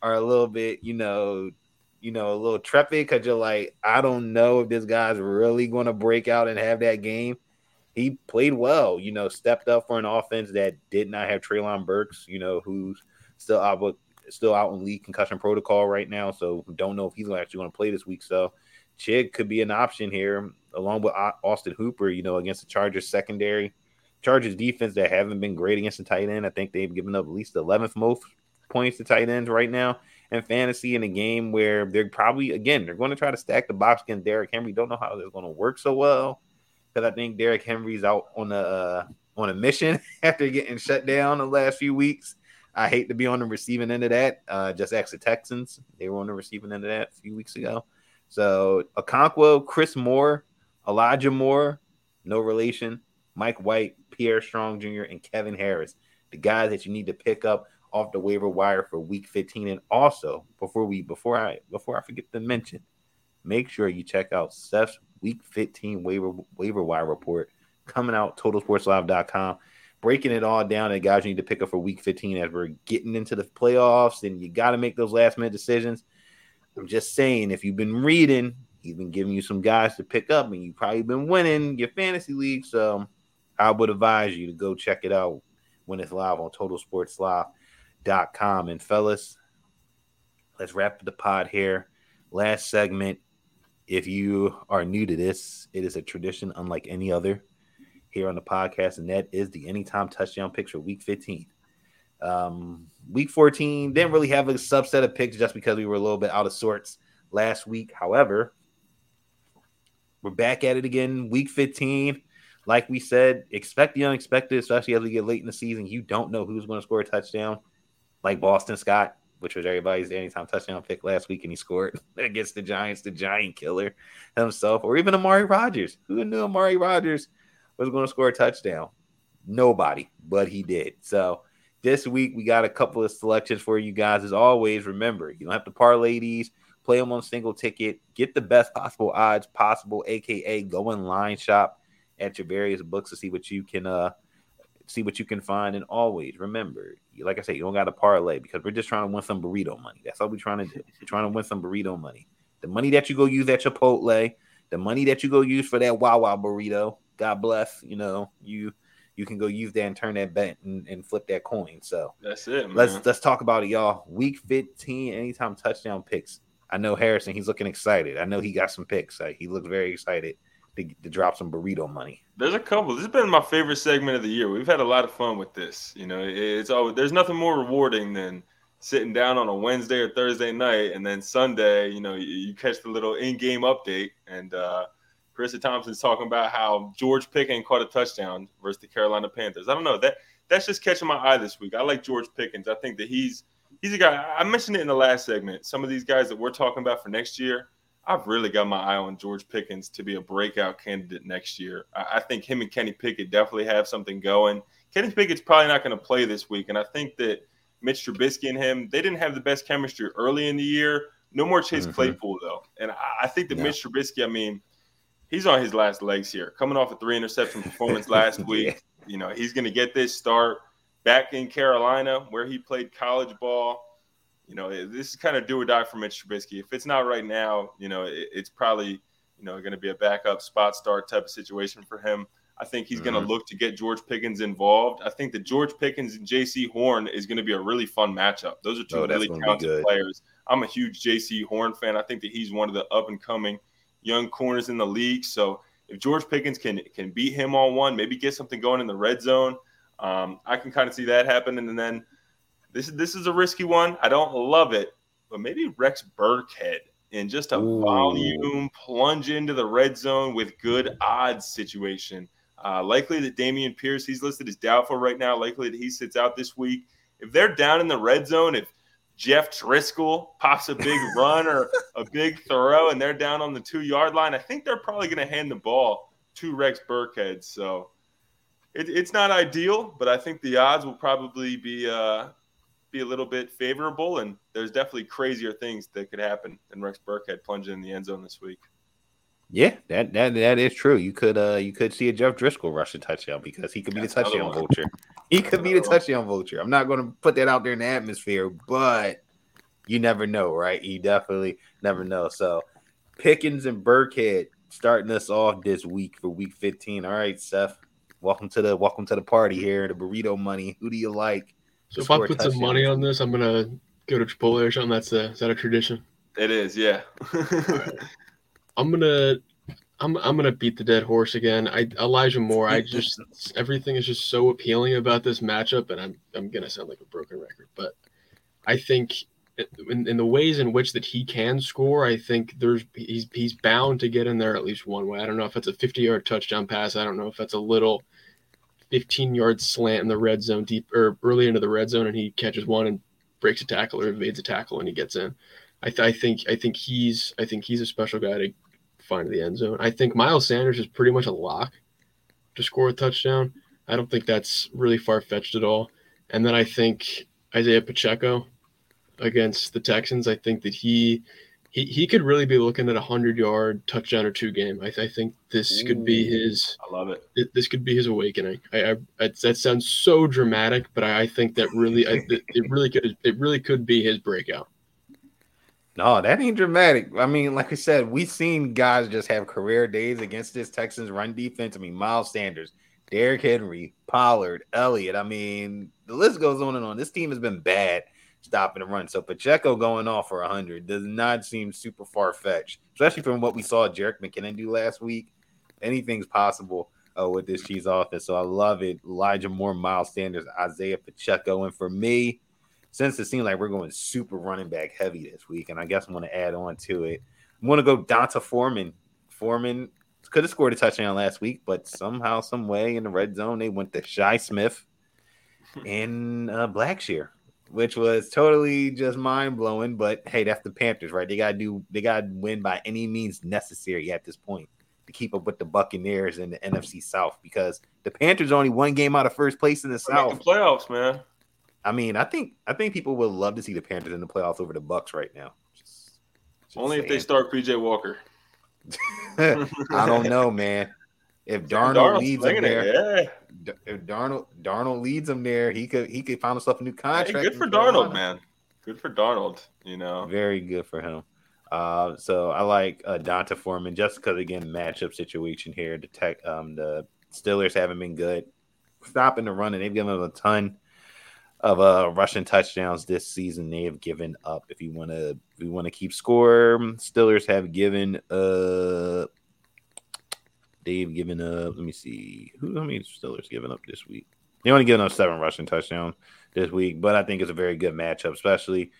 are a little bit you know you know, a little trepid because you're like, I don't know if this guy's really going to break out and have that game. He played well, you know, stepped up for an offense that did not have Treylon Burks, you know, who's still out, still out in league concussion protocol right now. So don't know if he's actually going to play this week. So Chig could be an option here, along with Austin Hooper, you know, against the Chargers secondary. Chargers defense that haven't been great against the tight end. I think they've given up at least the 11th most points to tight ends right now in fantasy in a game where they're probably again they're going to try to stack the box against Derrick Henry. Don't know how they're going to work so well because I think Derrick Henry's out on a uh, on a mission after getting shut down the last few weeks. I hate to be on the receiving end of that. Uh, just ask the Texans; they were on the receiving end of that a few weeks ago. So Okonkwo, Chris Moore, Elijah Moore, no relation. Mike White, Pierre Strong Jr., and Kevin Harris, the guys that you need to pick up off the waiver wire for week 15. And also, before we before I before I forget to mention, make sure you check out Seth's week 15 waiver waiver wire report coming out totalsportslive.com. breaking it all down, and guys you need to pick up for week 15 as we're getting into the playoffs and you got to make those last minute decisions. I'm just saying, if you've been reading, he's been giving you some guys to pick up, and you've probably been winning your fantasy league. So I would advise you to go check it out when it's live on totalsportslive.com. And fellas, let's wrap the pod here. Last segment. If you are new to this, it is a tradition unlike any other here on the podcast, and that is the anytime touchdown for week 15. Um, week 14 didn't really have a subset of picks just because we were a little bit out of sorts last week. However, we're back at it again, week 15. Like we said, expect the unexpected, especially as we get late in the season. You don't know who's going to score a touchdown, like Boston Scott, which was everybody's anytime touchdown pick last week, and he scored against the Giants, the giant killer himself, or even Amari Rogers. Who knew Amari Rogers was going to score a touchdown? Nobody, but he did. So this week we got a couple of selections for you guys. As always, remember you don't have to parlay these play them on single ticket, get the best possible odds possible, aka go in line shop at your various books to see what you can uh see what you can find. And always remember, like I said, you don't got to parlay because we're just trying to win some burrito money. That's all we're trying to do. We're trying to win some burrito money. The money that you go use at Chipotle, the money that you go use for that Wawa burrito, God bless, you know, you you can go use that and turn that bet and, and flip that coin. So that's it. Man. Let's let's talk about it, y'all. Week 15, anytime touchdown picks. I know Harrison, he's looking excited. I know he got some picks. He looks very excited to, to drop some burrito money. There's a couple. This has been my favorite segment of the year. We've had a lot of fun with this. You know, it's always there's nothing more rewarding than sitting down on a Wednesday or Thursday night, and then Sunday, you know, you, you catch the little in-game update, and uh, Chris Thompson's talking about how George Pickens caught a touchdown versus the Carolina Panthers. I don't know that that's just catching my eye this week. I like George Pickens. I think that he's he's a guy. I mentioned it in the last segment. Some of these guys that we're talking about for next year, I've really got my eye on George Pickens to be a breakout candidate next year. I, I think him and Kenny Pickett definitely have something going. Kenny Pickett's probably not going to play this week, and I think that Mitch Trubisky and him they didn't have the best chemistry early in the year. No more Chase mm-hmm. Claypool though, and I, I think that yeah. Mitch Trubisky. I mean, he's on his last legs here, coming off a three interception performance last week. You know, he's going to get this start back in Carolina where he played college ball. You know, this is kind of do or die for Mitch Trubisky. If it's not right now, you know, it, it's probably you know going to be a backup spot start type of situation for him. I think he's mm-hmm. going to look to get George Pickens involved. I think that George Pickens and Jaycee Horn is going to be a really fun matchup. Those are two oh, really talented players. I'm a huge Jaycee Horn fan. I think that he's one of the up and coming young corners in the league. So if George Pickens can can beat him on one, maybe get something going in the red zone, um, I can kind of see that happening. And then this this is a risky one. I don't love it, but maybe Rex Burkhead in just a Ooh. volume plunge into the red zone with good odds situation. Uh, likely that Dameon Pierce, he's listed as doubtful right now. Likely that he sits out this week. If they're down in the red zone, if Jeff Driskel pops a big run or a big throw and they're down on the two yard line, I think they're probably going to hand the ball to Rex Burkhead. So it, it's not ideal, but I think the odds will probably be uh, be a little bit favorable. And there's definitely crazier things that could happen than Rex Burkhead plunging in the end zone this week. Yeah, that that that is true. You could uh you could see a Jeff Driskel rush a touchdown because he could be the touchdown vulture. He could be the touchdown vulture. I'm not going to put that out there in the atmosphere, but you never know, right? You definitely never know. So Pickens and Burkhead starting us off this week for week 15. All right, Seth. Welcome to the welcome to the party here. The burrito money. Who do you like? So if I put some money on this, I'm gonna go to Chipotle or something. That's a is that a tradition? It is, yeah. I'm gonna I'm I'm gonna beat the dead horse again. I Elijah Moore. I just everything is just so appealing about this matchup, and I'm I'm gonna sound like a broken record, but I think in, in the ways in which that he can score, I think there's he's he's bound to get in there at least one way. I don't know if it's a 50 yard touchdown pass. I don't know if that's a little 15 yard slant in the red zone deep or early into the red zone, and he catches one and breaks a tackle or evades a tackle and he gets in. I, th- I think I think he's I think he's a special guy to find the end zone. I think Miles Sanders is pretty much a lock to score a touchdown. I don't think that's really far fetched at all. And then I think Isaiah Pacheco against the Texans, I think that he he, he could really be looking at a hundred yard touchdown or two game. I, I think this Ooh, could be his. I love it. This could be his awakening. I, I that sounds so dramatic, but I, I think that really, I, it really could, it really could be his breakout. No, that ain't dramatic. I mean, like I said, we've seen guys just have career days against this Texans run defense. I mean, Miles Sanders, Derrick Henry, Pollard, Elliott. I mean, the list goes on and on. This team has been bad stopping the run. So Pacheco going off for 100 does not seem super far fetched, especially from what we saw Jerick McKinnon do last week. Anything's possible uh, with this Chiefs offense. So I love it. Elijah Moore, Miles Sanders, Isaiah Pacheco. And for me, since it seems like we're going super running back heavy this week, and I guess I'm going to add on to it, I'm going to go D'Onta Foreman. Foreman could have scored a touchdown last week, but somehow, some way in the red zone, they went to Shi Smith and uh, Blackshear, which was totally just mind blowing. But hey, that's the Panthers, right? They gotta do, they gotta win by any means necessary at this point to keep up with the Buccaneers in the NFC South because the Panthers are only one game out of first place in the South. The playoffs, man. I mean, I think I think people would love to see the Panthers in the playoffs over the Bucs right now. Just, just Only saying. if they start PJ Walker. I don't know, man. If Darnold leads them there, it, yeah. if Darnold Darnold leads them there, he could he could find himself a new contract. Hey, good for Darnold, man. Good for Darnold. You know, very good for him. Uh, so I like uh, D'Onta Foreman just because again matchup situation here. The tech, um, the Steelers haven't been good stopping the run, and they've given them a ton of uh rushing touchdowns this season they have given up. If you want to, if you want to keep score, Steelers have given uh they've given up. Let me see who how many Steelers given up this week. They only given up seven rushing touchdowns this week, but I think it's a very good matchup, especially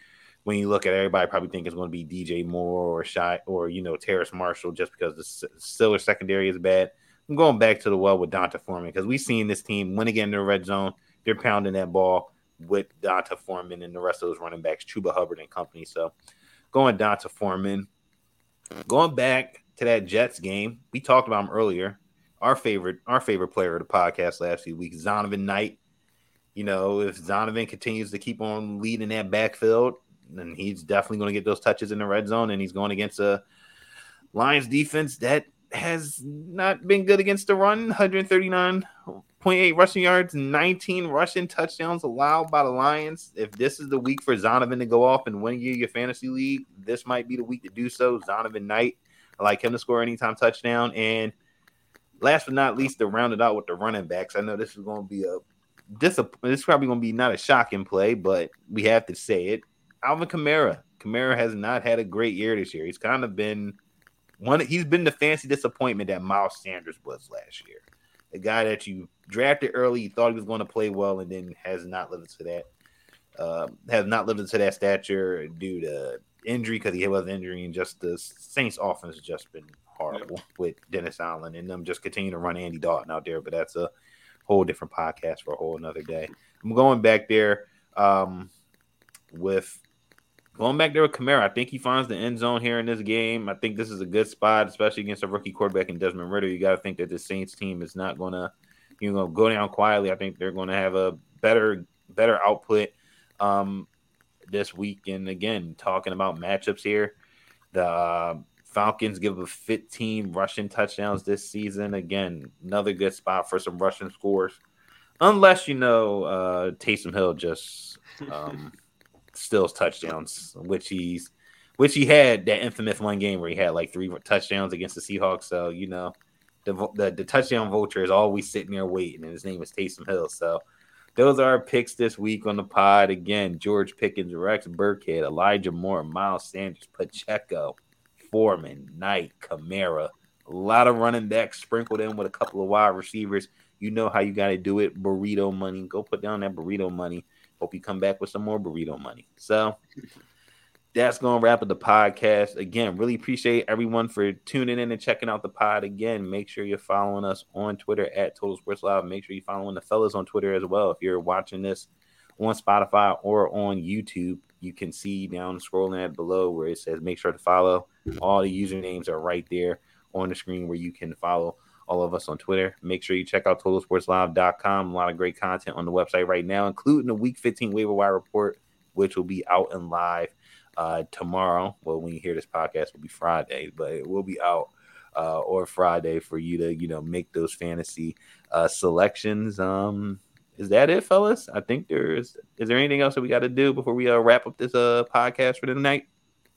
when you look at everybody probably think it's going to be DJ Moore or Shi or you know Terrace Marshall just because the Steelers secondary is bad. I'm going back to the well with D'Onta Foreman because we've seen this team when again in the red zone. They're pounding that ball with D'Onta Foreman and the rest of those running backs, Chuba Hubbard and company. So going D'Onta Foreman. Going back to that Jets game, we talked about him earlier. Our favorite, our favorite player of the podcast last few weeks, Zonovan Knight. You know, if Zonovan continues to keep on leading that backfield, then he's definitely going to get those touches in the red zone, and he's going against a Lions defense that has not been good against the run. 139.8 rushing yards, 19 rushing touchdowns allowed by the Lions. If this is the week for Zonovan to go off and win you your fantasy league, this might be the week to do so. Zonovan Knight, I like him to score anytime touchdown. And last but not least, to round it out with the running backs. I know this is going to be a this, this is probably going to be not a shocking play, but we have to say it. Alvin Kamara. Kamara has not had a great year this year. He's kind of been one. He's been the fancy disappointment that Miles Sanders was last year a guy that you drafted early, you thought he was going to play well, and then has not lived to that. Uh, has not lived to that stature due to injury because he was injury, and just the Saints' offense has just been horrible with Dennis Allen and them just continue to run Andy Dalton out there. But that's a whole different podcast for a whole another day. I'm going back there um, with Going back there with Kamara, I think he finds the end zone here in this game. I think this is a good spot, especially against a rookie quarterback in Desmond Ridder. You got to think that the Saints team is not going to, you know, go down quietly. I think they're going to have a better, better output um, this week. And again, talking about matchups here, the uh, Falcons give up 15 rushing touchdowns this season. Again, another good spot for some rushing scores, unless you know uh, Taysom Hill just. Um, Stills touchdowns, which he's which he had that infamous one game where he had like three touchdowns against the Seahawks. So you know, the the, the touchdown vulture is always sitting there waiting, and his name is Taysom Hill. So those are our picks this week on the pod. Again, George Pickens, Rex Burkhead, Elijah Moore, Miles Sanders, Pacheco, Foreman, Knight, Kamara. A lot of running backs sprinkled in with a couple of wide receivers. You know how you got to do it. Burrito money. Go put down that burrito money. Hope you come back with some more burrito money. So that's going to wrap up the podcast. Again, really appreciate everyone for tuning in and checking out the pod. Again, make sure you're following us on Twitter at Total Sports Live. Make sure you're following the fellas on Twitter as well. If you're watching this on Spotify or on YouTube, you can see down scrolling at below where it says make sure to follow. All the usernames are right there on the screen where you can follow all of us on Twitter. Make sure you check out totalsportslive.com. A lot of great content on the website right now, including the Week 15 waiver wire report, which will be out and live uh, tomorrow. Well, when you hear this podcast, will be Friday, but it will be out uh, or Friday for you to you know make those fantasy uh, selections. Um, is that it, fellas? I think there's. Is there anything else that we got to do before we uh, wrap up this uh podcast for the night?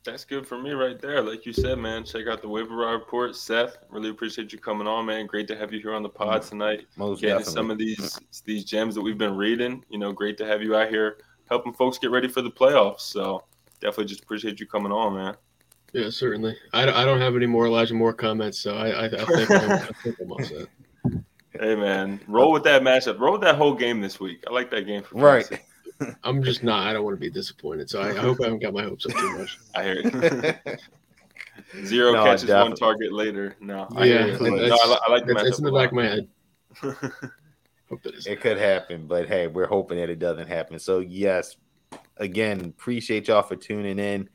That's good for me right there. Like you said, man, check out the waiver report. Seth, really appreciate you coming on, man. Great to have you here on the pod mm, tonight. Most Getting definitely. some of these these gems that we've been reading. You know, great to have you out here helping folks get ready for the playoffs. So definitely just appreciate you coming on, man. Yeah, certainly. I, I don't have any more Elijah Moore comments, so I, I, I think, I'm, I think I'm all set. Hey man, roll with that matchup. Roll with that whole game this week. I like that game for right. I'm just not. I don't want to be disappointed. So I, I, hope I haven't got my hopes up too much. I hear it. Zero no, catches, definitely. one target later. No, I yeah, it. no, I, I, like the it's, it's in the back of my head. hope that it could happen, but hey, we're hoping that it doesn't happen. So yes, again, appreciate y'all for tuning in,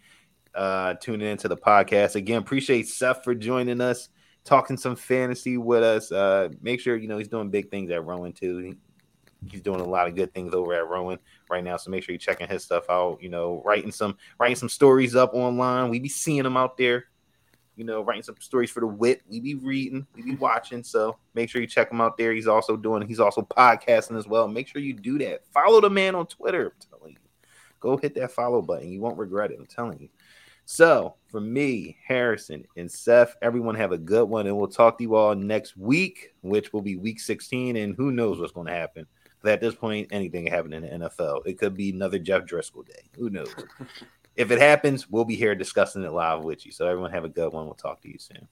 uh, tuning into the podcast. Again, appreciate Seth for joining us, talking some fantasy with us. Uh, make sure you know he's doing big things at Rowan too he's doing a lot of good things over at Rowan right now. So make sure you're checking his stuff out. You know, writing some writing some stories up online. We be seeing them out there. You know, writing some stories for the Whit. We be reading, we be watching. So make sure you check him out there. He's also doing. He's also podcasting as well. Make sure you do that. Follow the man on Twitter. I'm telling you, go hit that follow button. You won't regret it. I'm telling you. So, for me, Harrison, and Seth, everyone have a good one. And we'll talk to you all next week, which will be week 16. And who knows what's going to happen. But at this point, anything can happen in the NFL. It could be another Jeff Driskel day. Who knows? if it happens, we'll be here discussing it live with you. So everyone have a good one. We'll talk to you soon.